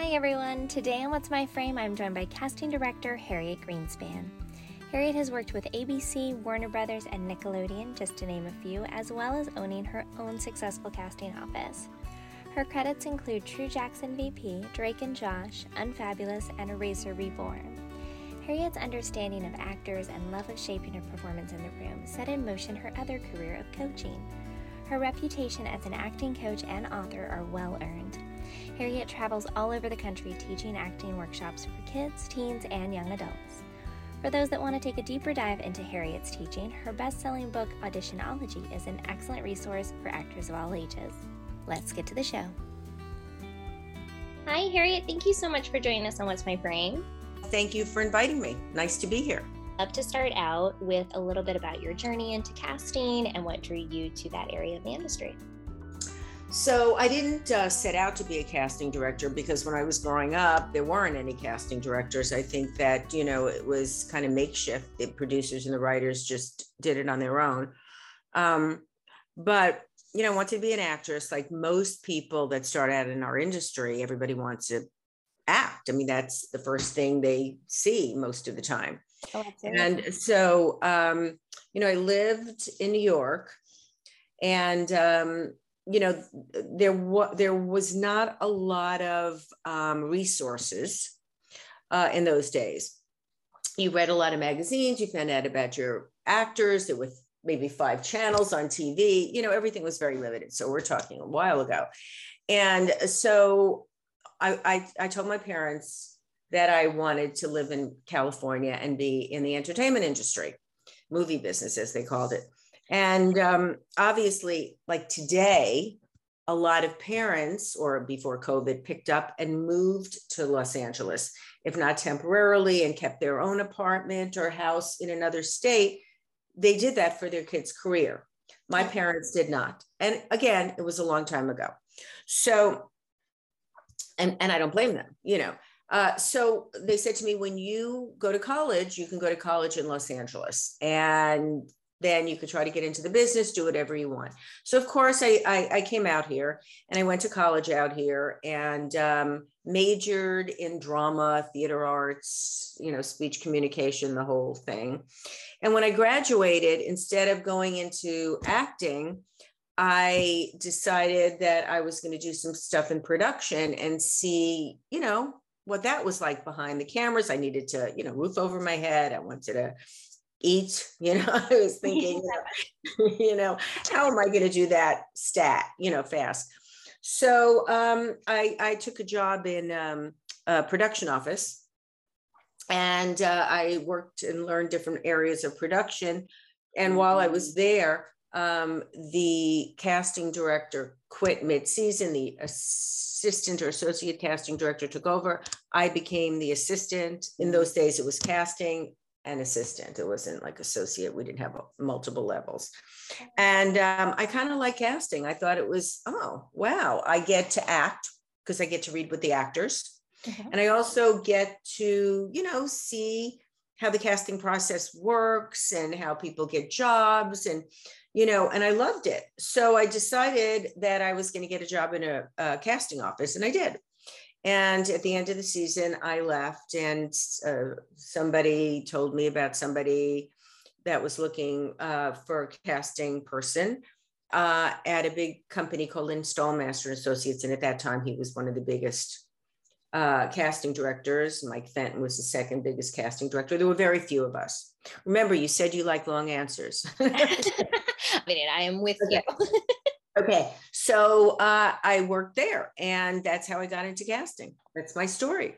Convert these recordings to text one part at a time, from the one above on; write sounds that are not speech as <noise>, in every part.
Hi everyone. Today on What's My Frame, I'm joined by casting director Harriet Greenspan. Harriet has worked with ABC, Warner Brothers, and Nickelodeon, just to name a few, as well as owning her own successful casting office. Her credits include True Jackson VP, Drake and Josh, Unfabulous, and Eraser Reborn. Harriet's understanding of actors and love of shaping a performance in the room set in motion her other career of coaching. Her reputation as an acting coach and author are well earned. Harriet travels all over the country teaching acting workshops for kids, teens, and young adults. For those that want to take a deeper dive into Harriet's teaching, her best selling book, Auditionology, is an excellent resource for actors of all ages. Let's get to the show. Hi, Harriet. Thank you so much for joining us on What's My Frame. Thank you for inviting me. Nice to be here. Up to start out with a little bit about your journey into casting and what drew you to that area of the industry. So, I didn't uh, set out to be a casting director because when I was growing up, there weren't any casting directors. I think that, you know, it was kind of makeshift. The producers and the writers just did it on their own. Um, but, you know, I wanted to be an actress like most people that start out in our industry, everybody wants to act. I mean, that's the first thing they see most of the time. Oh, and so, um, you know, I lived in New York, and um, you know, there was there was not a lot of um, resources uh, in those days. You read a lot of magazines. You found out about your actors. There were maybe five channels on TV. You know, everything was very limited. So we're talking a while ago, and so I, I, I told my parents that I wanted to live in California and be in the entertainment industry, movie business, as they called it. And um, obviously, like today, a lot of parents, or before COVID, picked up and moved to Los Angeles, if not temporarily, and kept their own apartment or house in another state. They did that for their kids' career. My parents did not. And again, it was a long time ago. So and and I don't blame them, you know. Uh, so they said to me, when you go to college, you can go to college in Los Angeles, and then you could try to get into the business, do whatever you want. So of course, I I, I came out here and I went to college out here and um, majored in drama, theater arts, you know, speech communication, the whole thing. And when I graduated, instead of going into acting, I decided that I was going to do some stuff in production and see, you know, what that was like behind the cameras. I needed to, you know, roof over my head. I wanted to eat, you know, <laughs> I was thinking, you know, <laughs> <laughs> how am I going to do that stat, you know, fast? So um, I, I took a job in um, a production office and uh, I worked and learned different areas of production. And while I was mm-hmm. there, um, the casting director quit mid-season the assistant or associate casting director took over i became the assistant in those days it was casting and assistant it wasn't like associate we didn't have multiple levels and um, i kind of like casting i thought it was oh wow i get to act because i get to read with the actors mm-hmm. and i also get to you know see how the casting process works and how people get jobs and you know, and I loved it. So I decided that I was going to get a job in a, a, casting office, and I did. And at the end of the season, I left, and uh, somebody told me about somebody that was looking uh, for a casting person uh, at a big company called Lynn Stalmaster Associates. And at that time, he was one of the biggest uh, casting directors. Mike Fenton was the second biggest casting director. There were very few of us. Remember, you said you like long answers. <laughs> <laughs> I mean, I am with okay. you. <laughs> okay. So uh, I worked there, and that's how I got into casting. That's my story.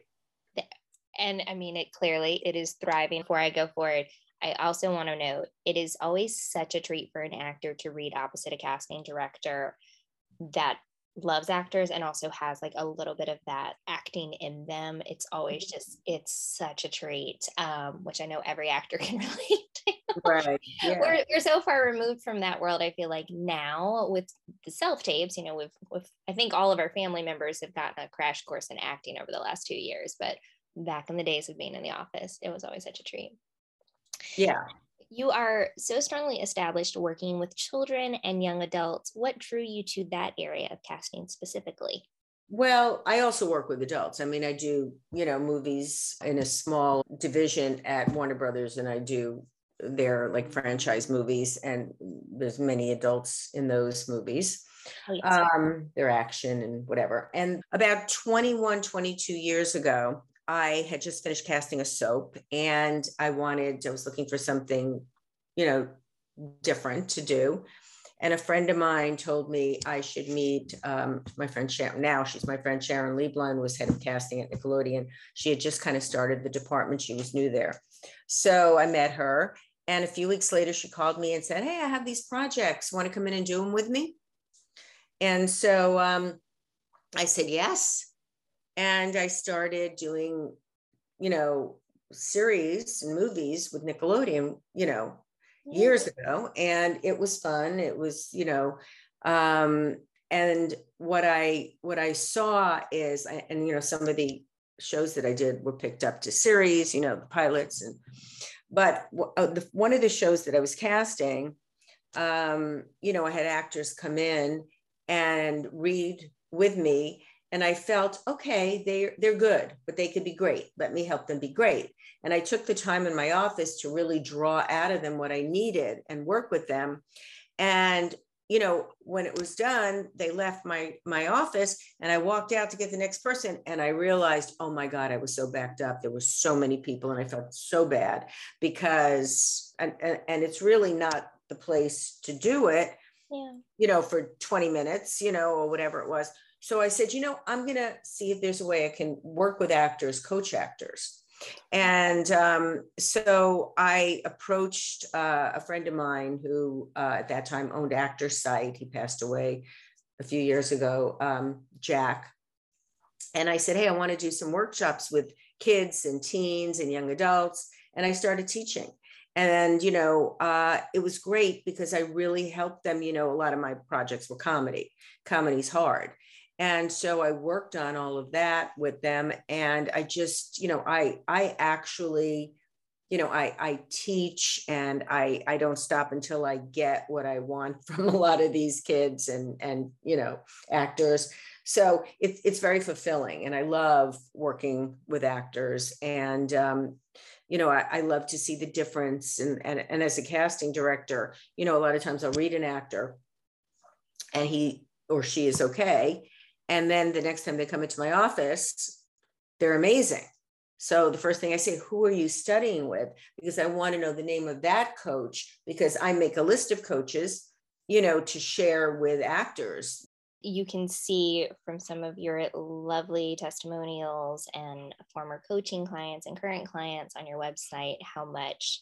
And I mean, it clearly it is thriving. Before I go forward, I also want to note it is always such a treat for an actor to read opposite a casting director that loves actors and also has like a little bit of that acting in them it's always mm-hmm. just it's such a treat um, which i know every actor <laughs> can relate right <laughs> yeah. we're, we're so far removed from that world i feel like now with the self tapes you know with, with i think all of our family members have gotten a crash course in acting over the last two years but back in the days of being in the office it was always such a treat yeah you are so strongly established working with children and young adults. What drew you to that area of casting specifically? Well, I also work with adults. I mean, I do, you know, movies in a small division at Warner Brothers, and I do their like franchise movies, and there's many adults in those movies. Oh, um, their action and whatever. And about 21, 22 years ago, I had just finished casting a soap and I wanted, I was looking for something, you know, different to do. And a friend of mine told me I should meet um, my friend Sharon. Now she's my friend Sharon Lieblein, was head of casting at Nickelodeon. She had just kind of started the department. She was new there. So I met her. And a few weeks later, she called me and said, Hey, I have these projects. Want to come in and do them with me? And so um, I said, Yes. And I started doing, you know, series and movies with Nickelodeon, you know, years ago and it was fun it was you know um and what i what i saw is and you know some of the shows that i did were picked up to series you know the pilots and but uh, the, one of the shows that i was casting um you know i had actors come in and read with me and i felt okay they they're good but they could be great let me help them be great and I took the time in my office to really draw out of them what I needed and work with them. And you know when it was done they left my my office and i walked out to get the next person and i realized oh my god i was so backed up. There were so many people and i felt so bad because and and, and it's really not the place to do it yeah. you know for 20 minutes you know or whatever it was. So i said you know i'm going to see if there's a way i can work with actors coach actors and um, so I approached uh, a friend of mine who uh, at that time owned Actorsite. He passed away a few years ago, um, Jack. And I said, Hey, I want to do some workshops with kids and teens and young adults. And I started teaching. And, you know, uh, it was great because I really helped them. You know, a lot of my projects were comedy, comedy's hard and so i worked on all of that with them and i just you know i i actually you know i i teach and i i don't stop until i get what i want <laughs> from a lot of these kids and and you know actors. So it's it's very fulfilling and i love working with actors. And um you know I, I love to see the difference and, and and as a casting director you know a lot of times i'll read an actor and he or she is okay and then the next time they come into my office, they're amazing. So the first thing I say, who are you studying with? Because I want to know the name of that coach because I make a list of coaches, you know, to share with actors. You can see from some of your lovely testimonials and former coaching clients and current clients on your website how much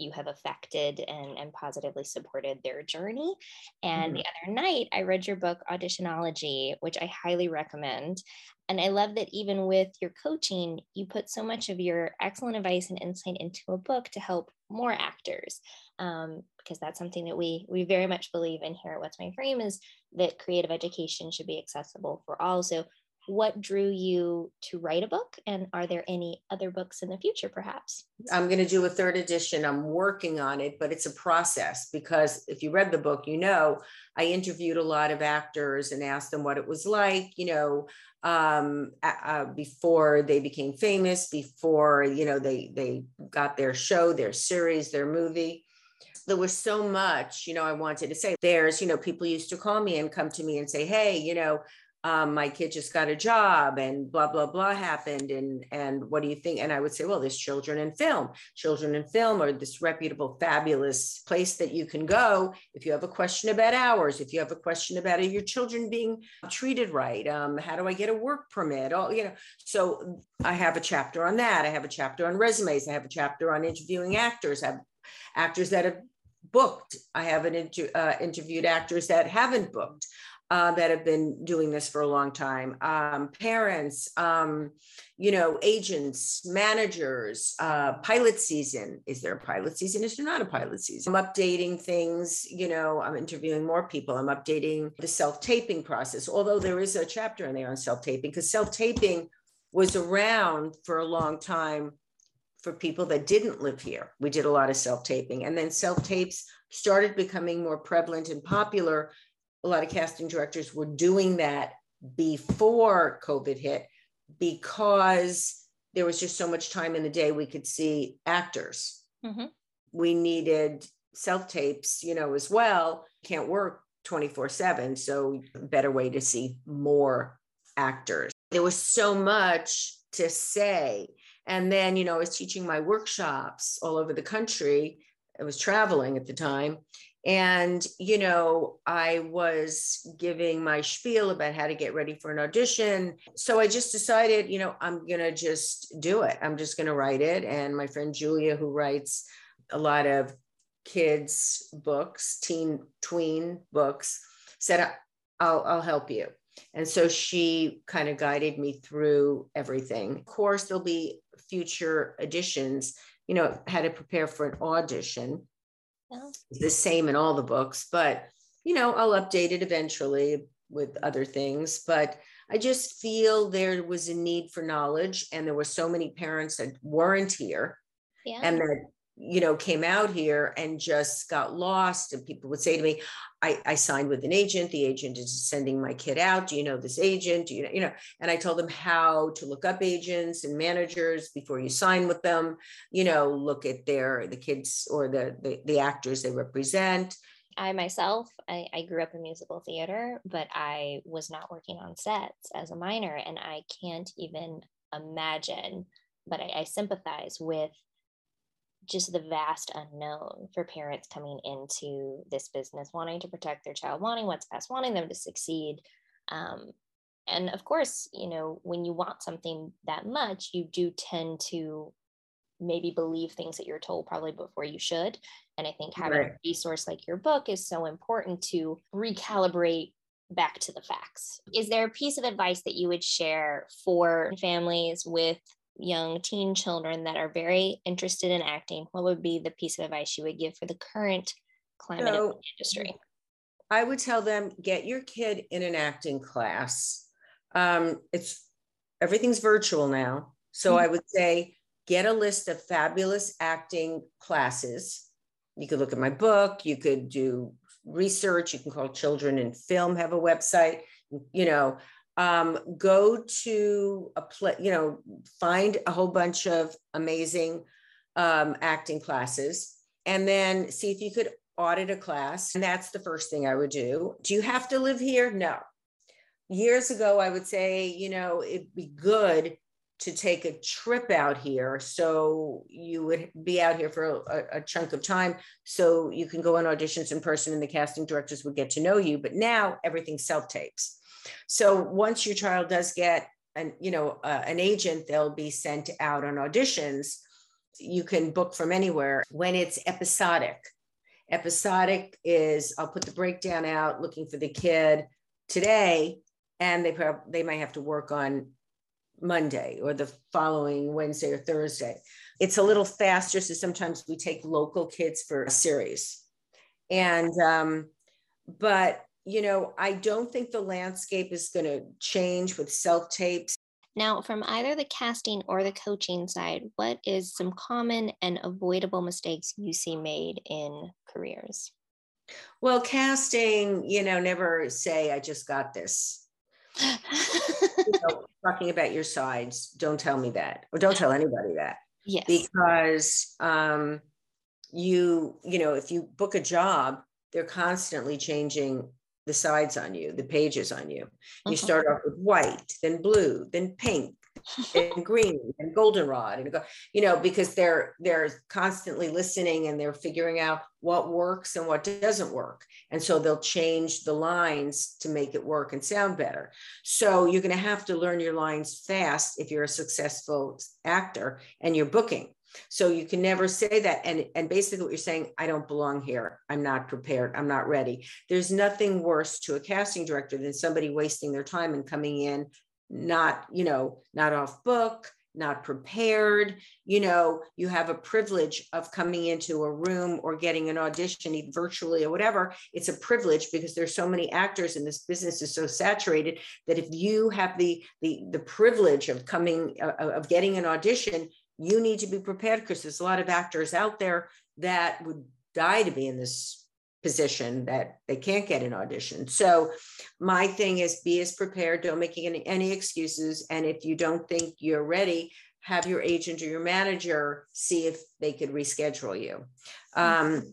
you have affected and, and positively supported their journey. And mm-hmm. the other night, I read your book, Auditionology, which I highly recommend. And I love that even with your coaching, you put so much of your excellent advice and insight into a book to help more actors. Um, because that's something that we we very much believe in here at What's My Frame is that creative education should be accessible for all. So what drew you to write a book and are there any other books in the future perhaps? I'm going to do a third edition. I'm working on it but it's a process because if you read the book you know i interviewed a lot of actors and asked them what it was like you know um, uh, before they became famous before you know they they got their show their series their movie. There was so much you know i wanted to say there's you know people used to call me and come to me and say hey you know um, my kid just got a job and blah blah blah happened and and what do you think? And i would say well there's children in film. Children in film are this reputable fabulous place that you can go if you have a question about hours if you have a question about your children being treated right? Um, how do i get a work permit? All you know so i have a chapter on that. I have a chapter on resumes. I have a chapter on interviewing actors. I have actors that have booked. I haven't inter- uh, interviewed actors that haven't booked uh, that have been doing this for a long time. Um, parents um, you know agents managers uh, pilot season. Is there a pilot season? Is there not a pilot season? I'm updating things you know i'm interviewing more people. I'm updating the self-taping process although there is a chapter in there on self-taping because self-taping was around for a long time for people that didn't live here. We did a lot of self-taping and then self-tapes started becoming more prevalent and popular a lot of casting directors were doing that before COVID hit because there was just so much time in the day we could see actors. Mm-hmm. We needed self tapes, you know, as well. Can't work 24 7. So, better way to see more actors. There was so much to say. And then, you know, I was teaching my workshops all over the country. I was traveling at the time. And, you know, I was giving my spiel about how to get ready for an audition. So I just decided, you know, I'm going to just do it. I'm just going to write it. And my friend Julia, who writes a lot of kids' books, teen, tween books, said, I'll, I'll help you. And so she kind of guided me through everything. Of course, there'll be future editions, you know, how to prepare for an audition the same in all the books, but you know, I'll update it eventually with other things. But I just feel there was a need for knowledge, and there were so many parents that weren't here, yeah. and that you know came out here and just got lost and people would say to me I, I signed with an agent the agent is sending my kid out do you know this agent do you know you know and i told them how to look up agents and managers before you sign with them you know look at their the kids or the the, the actors they represent I myself, I, I, grew up in musical theater, but I was not working on sets as a minor, and I can't even imagine. But I, I sympathize with just the vast unknown for parents coming into this business, wanting to protect their child, wanting what's best, wanting them to succeed. Um, and of course, you know, when you want something that much, you do tend to maybe believe things that you're told probably before you should. And I think having right. a resource like your book is so important to recalibrate back to the facts. Is there a piece of advice that you would share for families with young teen children that are very interested in acting, what would be the piece of advice you would give for the current climate so, of the industry? I would tell them get your kid in an acting class. Um, it's everything's virtual now. So mm-hmm. I would say get a list of fabulous acting classes. You could look at my book, you could do research, you can call children in film, have a website, you know, um, go to a play, you know, find a whole bunch of amazing um, acting classes and then see if you could audit a class. And that's the first thing I would do. Do you have to live here? No. Years ago, I would say, you know, it'd be good to take a trip out here. So you would be out here for a, a, chunk of time. So you can go on auditions in person and the casting directors would get to know you. But now everything's self tapes. So once your child does get an, you know, uh, an agent, they'll be sent out on auditions. You can book from anywhere when it's episodic. Episodic is I'll put the breakdown out looking for the kid today, and they probably they might have to work on Monday or the following Wednesday or Thursday. It's a little faster, so sometimes we take local kids for a series, and um, but you know, I don't think the landscape is going to change with self tapes. Now, from either the casting or the coaching side, what is some common and avoidable mistakes you see made in careers? Well, casting, you know, never say, I just got this. <laughs> you know, talking about your sides, don't tell me that, or don't tell anybody that. Yes. Because um, you, you know, if you book a job, they're constantly changing the sides on you, the pages on you. You uh-huh. start off with white, then blue, then pink, <laughs> and green, and goldenrod, and you know because they're they're constantly listening and they're figuring out what works and what doesn't work, and so they'll change the lines to make it work and sound better. So you're going to have to learn your lines fast if you're a successful actor and you're booking so you can never say that. And, and basically, what you're saying, I don't belong here. I'm not prepared. I'm not ready. There's nothing worse to a casting director than somebody wasting their time and coming in not, you know, not off book, not prepared. You know, you have a privilege of coming into a room or getting an audition virtually or whatever. It's a privilege because there's so many actors and this business is so saturated that if you have the the the privilege of coming uh, of getting an audition, you need to be prepared because there's a lot of actors out there that would die to be in this position that they can't get an audition. So my thing is be as prepared, don't make any, any excuses. And if you don't think you're ready, have your agent or your manager see if they could reschedule you. Um,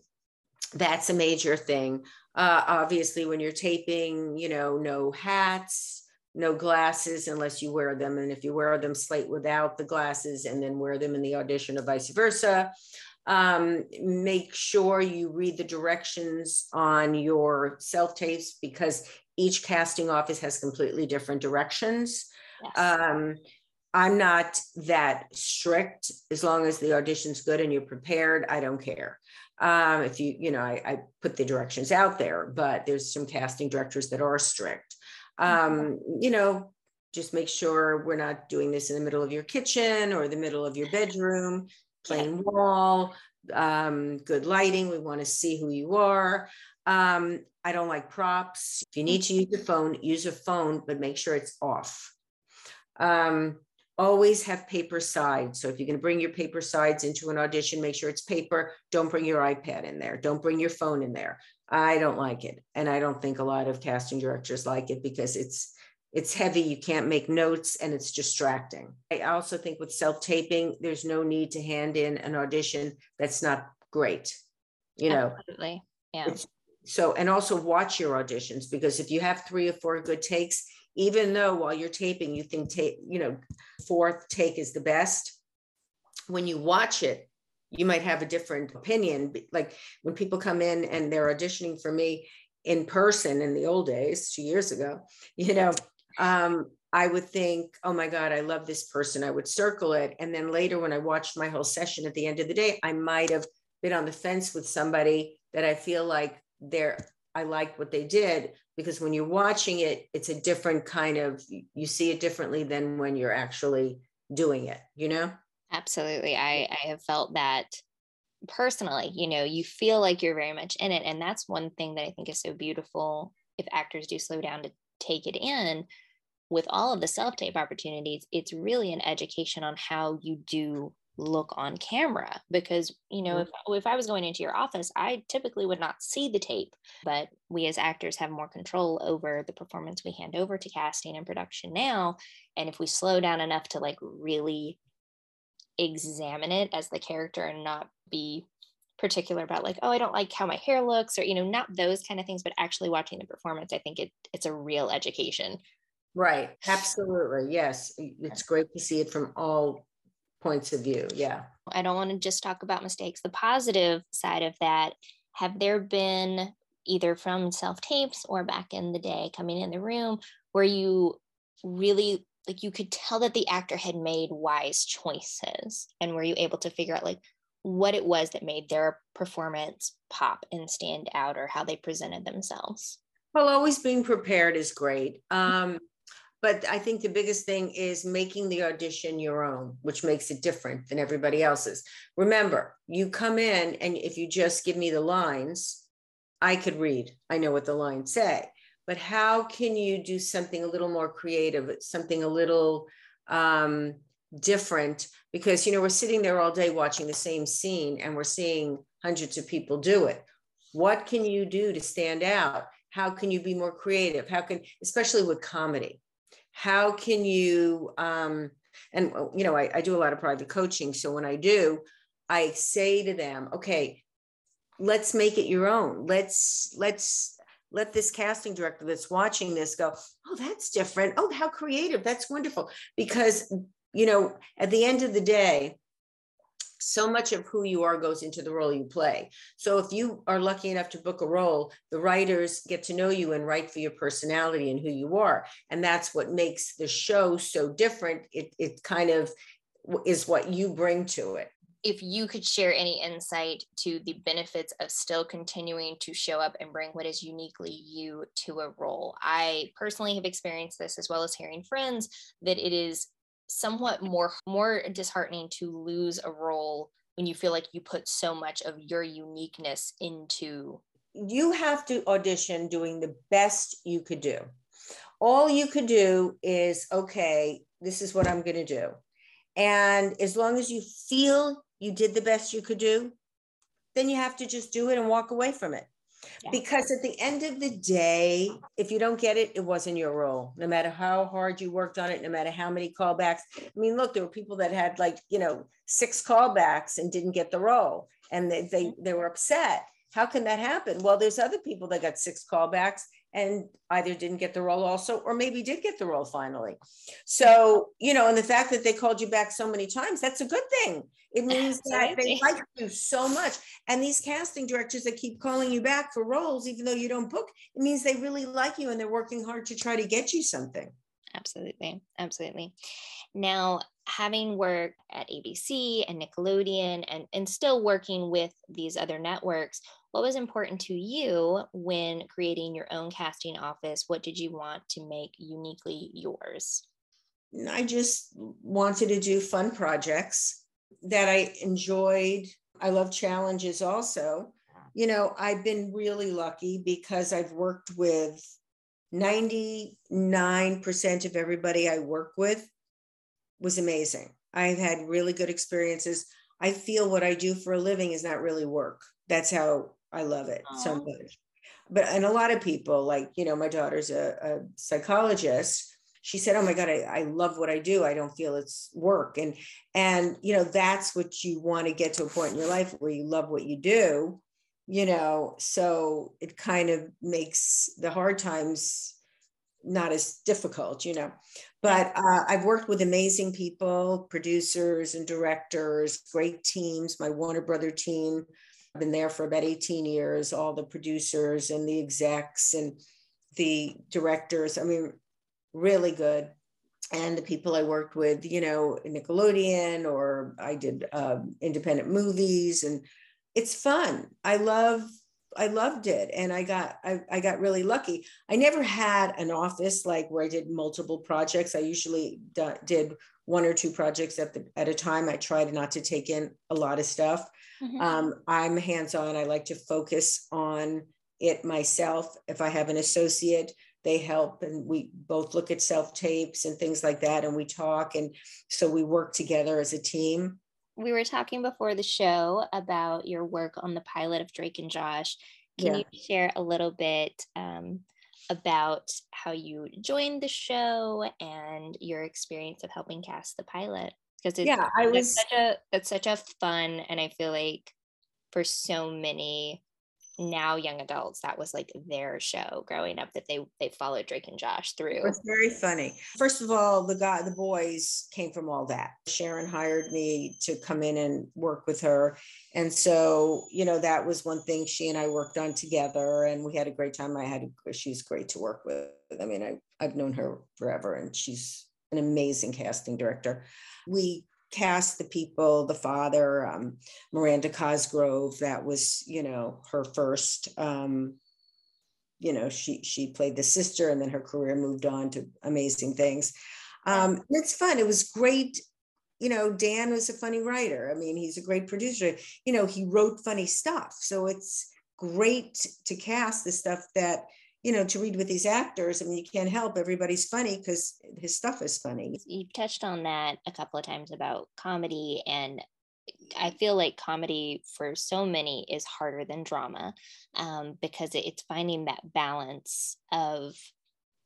that's a major thing. Uh, obviously, when you're taping, you know, no hats, no glasses unless you wear them. And if you wear them, slate without the glasses and then wear them in the audition or vice versa. Um, make sure you read the directions on your self tapes because each casting office has completely different directions. Yes. Um, I'm not that strict as long as the audition's good and you're prepared. I don't care. Um, if you, you know, I, I, put the directions out there, but there's some casting directors that are strict. Mm-hmm. Um, you know, just make sure we're not doing this in the middle of your kitchen or the middle of your bedroom plain wall, um, good lighting. We want to see who you are. Um, I don't like props. If you need to use a phone, use a phone, but make sure it's off. Um, always have paper sides. So if you're going to bring your paper sides into an audition, make sure it's paper. Don't bring your iPad in there. Don't bring your phone in there. I don't like it. And I don't think a lot of casting directors like it because it's it's heavy you can't make notes and it's distracting i also think with self-taping there's no need to hand in an audition that's not great you know Absolutely. yeah so and also watch your auditions because if you have three or four good takes even though while you're taping you think take you know fourth take is the best when you watch it you might have a different opinion like when people come in and they're auditioning for me in person in the old days two years ago <laughs> you know um, I would think, oh my God, I love this person. I would circle it. And then later, when I watched my whole session at the end of the day, I might have been on the fence with somebody that I feel like they're, I like what they did. Because when you're watching it, it's a different kind of, you see it differently than when you're actually doing it, you know? Absolutely. I, I have felt that personally, you know, you feel like you're very much in it. And that's one thing that I think is so beautiful if actors do slow down to take it in with all of the self tape opportunities, it's really an education on how you do look on camera because you know mm-hmm. if, if i was going into your office i typically would not see the tape but we as actors have more control over the performance we hand over to casting and production now and if we slow down enough to like really examine it as the character and not be particular about like oh i don't like how my hair looks or you know not those kind of things but actually watching the performance i think it, it's a real education. Right. <sighs> Absolutely. Yes. It's great to see it from all points of view. Yeah. I don't want to just talk about mistakes. The positive side of that have there been either from self tapes or back in the day coming in the room where you really like you could tell that the actor had made wise choices and were you able to figure out like what it was that made their performance pop and stand out or how they presented themselves? Well, always being prepared is great. <laughs> Um, but I think the biggest thing is making the audition your own, which makes it different than everybody else's. Remember, you come in and if you just give me the lines, I could read, I know what the lines say. But how can you do something a little more creative, something a little um, different? Because you know we're sitting there all day watching the same scene and we're seeing hundreds of people do it. What can you do to stand out? How can you be more creative? How can especially with comedy how can you um and you know I, I do a lot of private coaching. So when i do i say to them okay let's make it your own. Let's let's let this casting director that's watching this go oh that's different oh how creative that's wonderful because you know, at the end of the day, so much of who you are goes into the role you play. So if you are lucky enough to book a role, the writers get to know you and write for your personality and who you are. And that's what makes the show so different. It, it kind of is what you bring to it. If you could share any insight to the benefits of still continuing to show up and bring what is uniquely you to a role. I personally have experienced this as well as hearing friends that it is somewhat more more disheartening to lose a role when you feel like you put so much of your uniqueness into you have to audition doing the best you could do all you could do is okay this is what i'm going to do and as long as you feel you did the best you could do then you have to just do it and walk away from it Yeah. Because at the end of the day, if you don't get it, it wasn't your role. No matter how hard you worked on it, no matter how many callbacks. I mean, look, there were people that had like, you know, six callbacks and didn't get the role and they, they, they were upset. How can that happen? Well, there's other people that got six callbacks and either didn't get the role also or maybe did get the role finally. So you know and the fact that they called you back so many times that's a good thing. It means that they like you so much. And these casting directors that keep calling you back for roles even though you don't book it means they really like you and they're working hard to try to get you something. Absolutely absolutely. Now having worked at abc and nickelodeon and, and still working with these other networks what was important to you when creating your own casting office? What did you want to make uniquely yours? I just wanted to do fun projects that I enjoyed. I love challenges also. You know, I've been really lucky because I've worked with 99% of everybody I work with was amazing. I've had really good experiences. I feel what I do for a living is not really work. That's how I love it so much. But and a lot of people, like you know, my daughter's a, a psychologist. She said, "Oh my God, I, I love what I do. I don't feel it's work." And and you know, that's what you want to get to a point in your life where you love what you do. You know, so it kind of makes the hard times not as difficult, you know. But uh, I've worked with amazing people, producers and directors, great teams. My Warner Brother team been there for about 18 years, all the producers and the execs and the directors. I mean, really good. And the people I worked with, you know, Nickelodeon or I did um, independent movies and it's fun. I love I loved it and I got I, I got really lucky. I never had an office like where I did multiple projects. I usually d- did one or two projects at the at a time. I tried not to take in a lot of stuff. Mm-hmm. Um, I'm hands on. I like to focus on it myself. If I have an associate, they help and we both look at self tapes and things like that and we talk. And so we work together as a team. We were talking before the show about your work on the pilot of Drake and Josh. Can yeah. you share a little bit um, about how you joined the show and your experience of helping cast the pilot? Because yeah, I was such a it's such a fun and I feel like for so many now young adults that was like their show growing up that they they followed Drake and Josh through. It's very funny. First of all, the guy the boys came from all that. Sharon hired me to come in and work with her. And so, you know, that was one thing she and I worked on together and we had a great time. I had a, she's great to work with. I mean, I I've known her forever and she's an amazing casting director. We cast the people, the father, um, Miranda Cosgrove, that was, you know, her first, um, you know, she, she played the sister and then her career moved on to amazing things. Um, it's fun. It was great. You know, Dan was a funny writer. I mean, he's a great producer. You know, he wrote funny stuff. So it's great to cast the stuff that you know, to read with these actors, I mean, you can't help everybody's funny because his stuff is funny. You've touched on that a couple of times about comedy, and I feel like comedy for so many is harder than drama um, because it's finding that balance of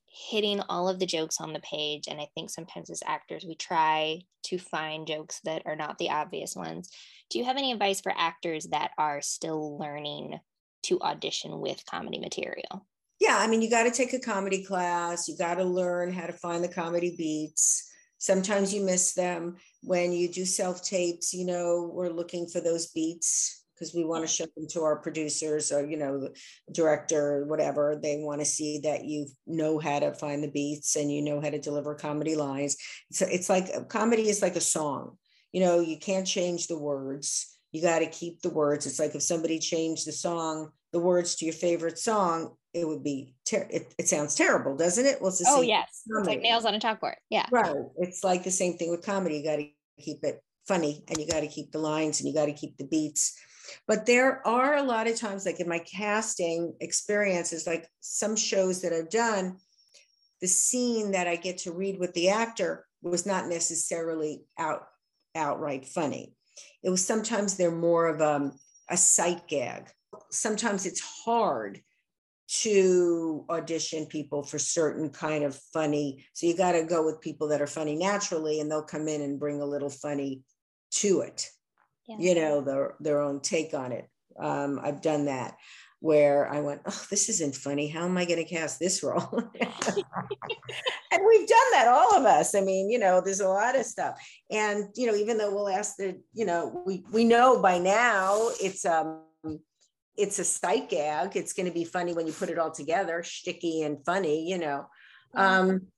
hitting all of the jokes on the page. And I think sometimes as actors, we try to find jokes that are not the obvious ones. Do you have any advice for actors that are still learning to audition with comedy material? Yeah, I mean, you got to take a comedy class. You got to learn how to find the comedy beats. Sometimes you miss them when you do self tapes. You know, we're looking for those beats because we want to show them to our producers or you know, director, whatever. They want to see that you know how to find the beats and you know how to deliver comedy lines. So it's like comedy is like a song. You know, you can't change the words. You got to keep the words. It's like if somebody changed the song, the words to your favorite song, it would be ter- it, it sounds terrible doesn't it? Well it's oh yes it's like nails on a chalkboard yeah. Right it's like the same thing with comedy you got to keep it funny and you got to keep the lines and you got to keep the beats. But there are a lot of times like in my casting experiences like some shows that i've done the scene that i get to read with the actor was not necessarily out outright funny. It was sometimes they're more of a, um, a sight gag. Sometimes it's hard to audition people for certain kind of funny. So you got to go with people that are funny naturally, and they'll come in and bring a little funny to it. Yeah. You know, their their own take on it. Um, I've done that where I went, oh, this isn't funny. How am I going to cast this role? <laughs> and we've done that, all of us. I mean, you know, there's a lot of stuff. And, you know, even though we'll ask the, you know, we, we know by now it's, um, it's a sight gag. It's going to be funny when you put it all together, sticky and funny, you know. Um,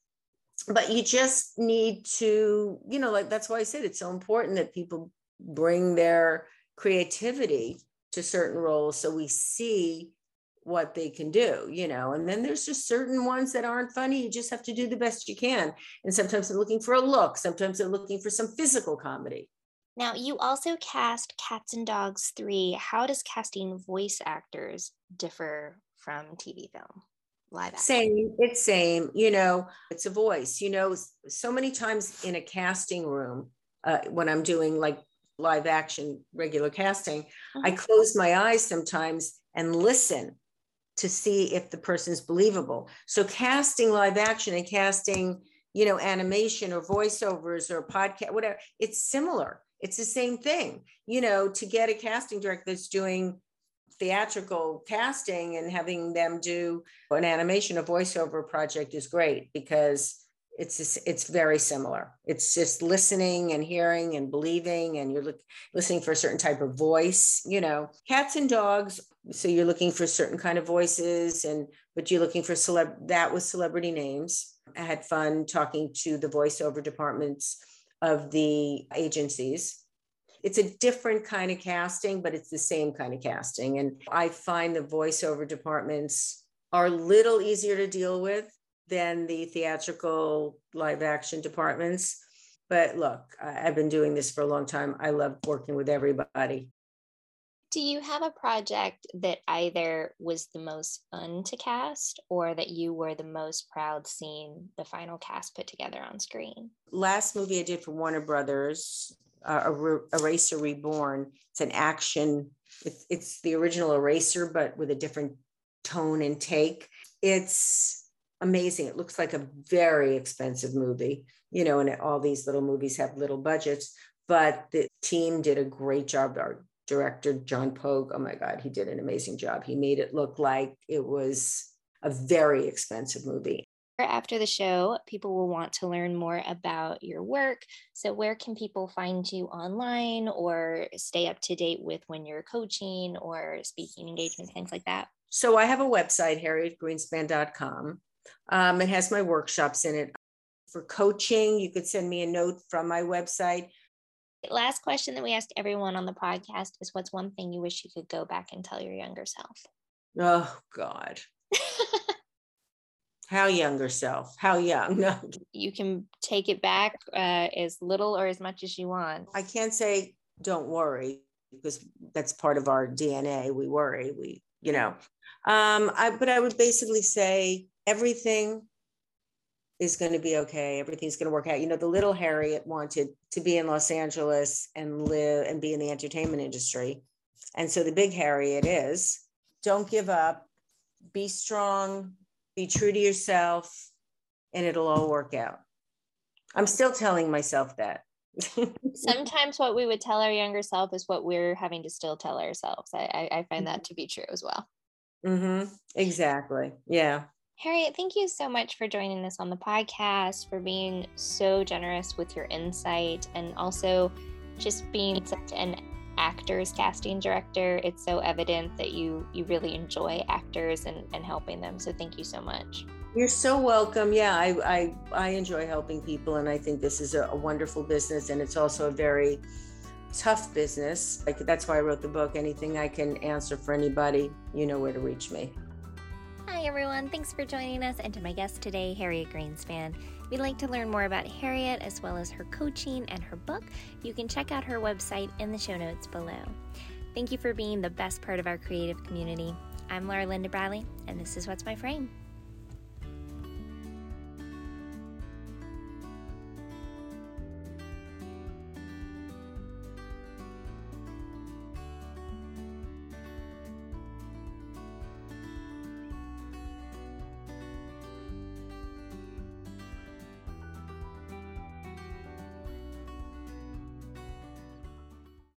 but you just need to, you know, like that's why I said it's so important that people bring their creativity to certain roles so we see what they can do, you know. And then there's just certain ones that aren't funny. You just have to do the best you can. And sometimes they're looking for a look, sometimes they're looking for some physical comedy. Now, you also cast Cats and Dogs 3. How does casting voice actors differ from TV film? Live action? Same, it's same. You know, it's a voice. You know, so many times in a casting room, uh, when I'm doing like live action regular casting, mm-hmm. I close my eyes sometimes and listen to see if the person's believable. So casting live action and casting, you know, animation or voiceovers or podcast, whatever, it's similar. It's the same thing. You know, to get a casting director that's doing theatrical casting and having them do an animation, a voiceover project is great because it's just, it's very similar. It's just listening and hearing and believing, and you're look, listening for a certain type of voice. You know, cats and dogs. So you're looking for certain kind of voices, and but you're looking for celeb. That was celebrity names. I had fun talking to the voiceover departments of the agencies. It's a different kind of casting, but it's the same kind of casting. And I find the voiceover departments are a little easier to deal with than the theatrical live action departments. But look, I've been doing this for a long time. I love working with everybody. Do you have a project that either was the most fun to cast or that you were the most proud seeing the final cast put together on screen? Last movie I did for Warner Brothers, uh, Eraser Reborn. It's an action. It's, it's the original Eraser, but with a different tone and take. It's amazing. It looks like a very expensive movie, you know, and all these little movies have little budgets, but the team did a great job. Our director, John Pogue, oh my God, he did an amazing job. He made it look like it was a very expensive movie. After the show, people will want to learn more about your work. So, where can people find you online or stay up to date with when you're coaching or speaking engagements, things like that? So, I have a website, harrietgreenspan.com. Um, it has my workshops in it. For coaching, you could send me a note from my website. Last question that we ask everyone on the podcast is what's one thing you wish you could go back and tell your younger self? Oh, God. <laughs> How younger self? How young? <laughs> No. You can take it back uh, as little or as much as you want. I can't say don't worry because that's part of our DNA. We worry. We, you know. Um, I, but I would basically say everything is going to be okay. Everything's going to work out. You know, the little Harriet wanted to be in Los Angeles and live and be in the entertainment industry. And so the big Harriet is don't give up, be strong, be true to yourself, and it'll all work out. I'm still telling myself that. <laughs> Sometimes what we would tell our younger self is what we're having to still tell ourselves. I, I, I find that mm-hmm. to be true as well. Mm-hmm. Exactly. Yeah. Harriet, thank you so much for joining us on the podcast, for being so generous with your insight, and also just being such an actors casting director. It's so evident that you you really enjoy actors and, and helping them. So thank you so much. You're so welcome. Yeah, I I, I enjoy helping people, and I think this is a, a wonderful business, and it's also a very tough business. Like that's why I wrote the book. Anything I can answer for anybody, you know where to reach me. Hi, everyone. Thanks for joining us and to my guest today, Harriet Greenspan. If you'd like to learn more about Harriet as well as her coaching and her book, you can check out her website in the show notes below. Thank you for being the best part of our creative community. I'm Laura Linda Bradley, and this is What's My Frame.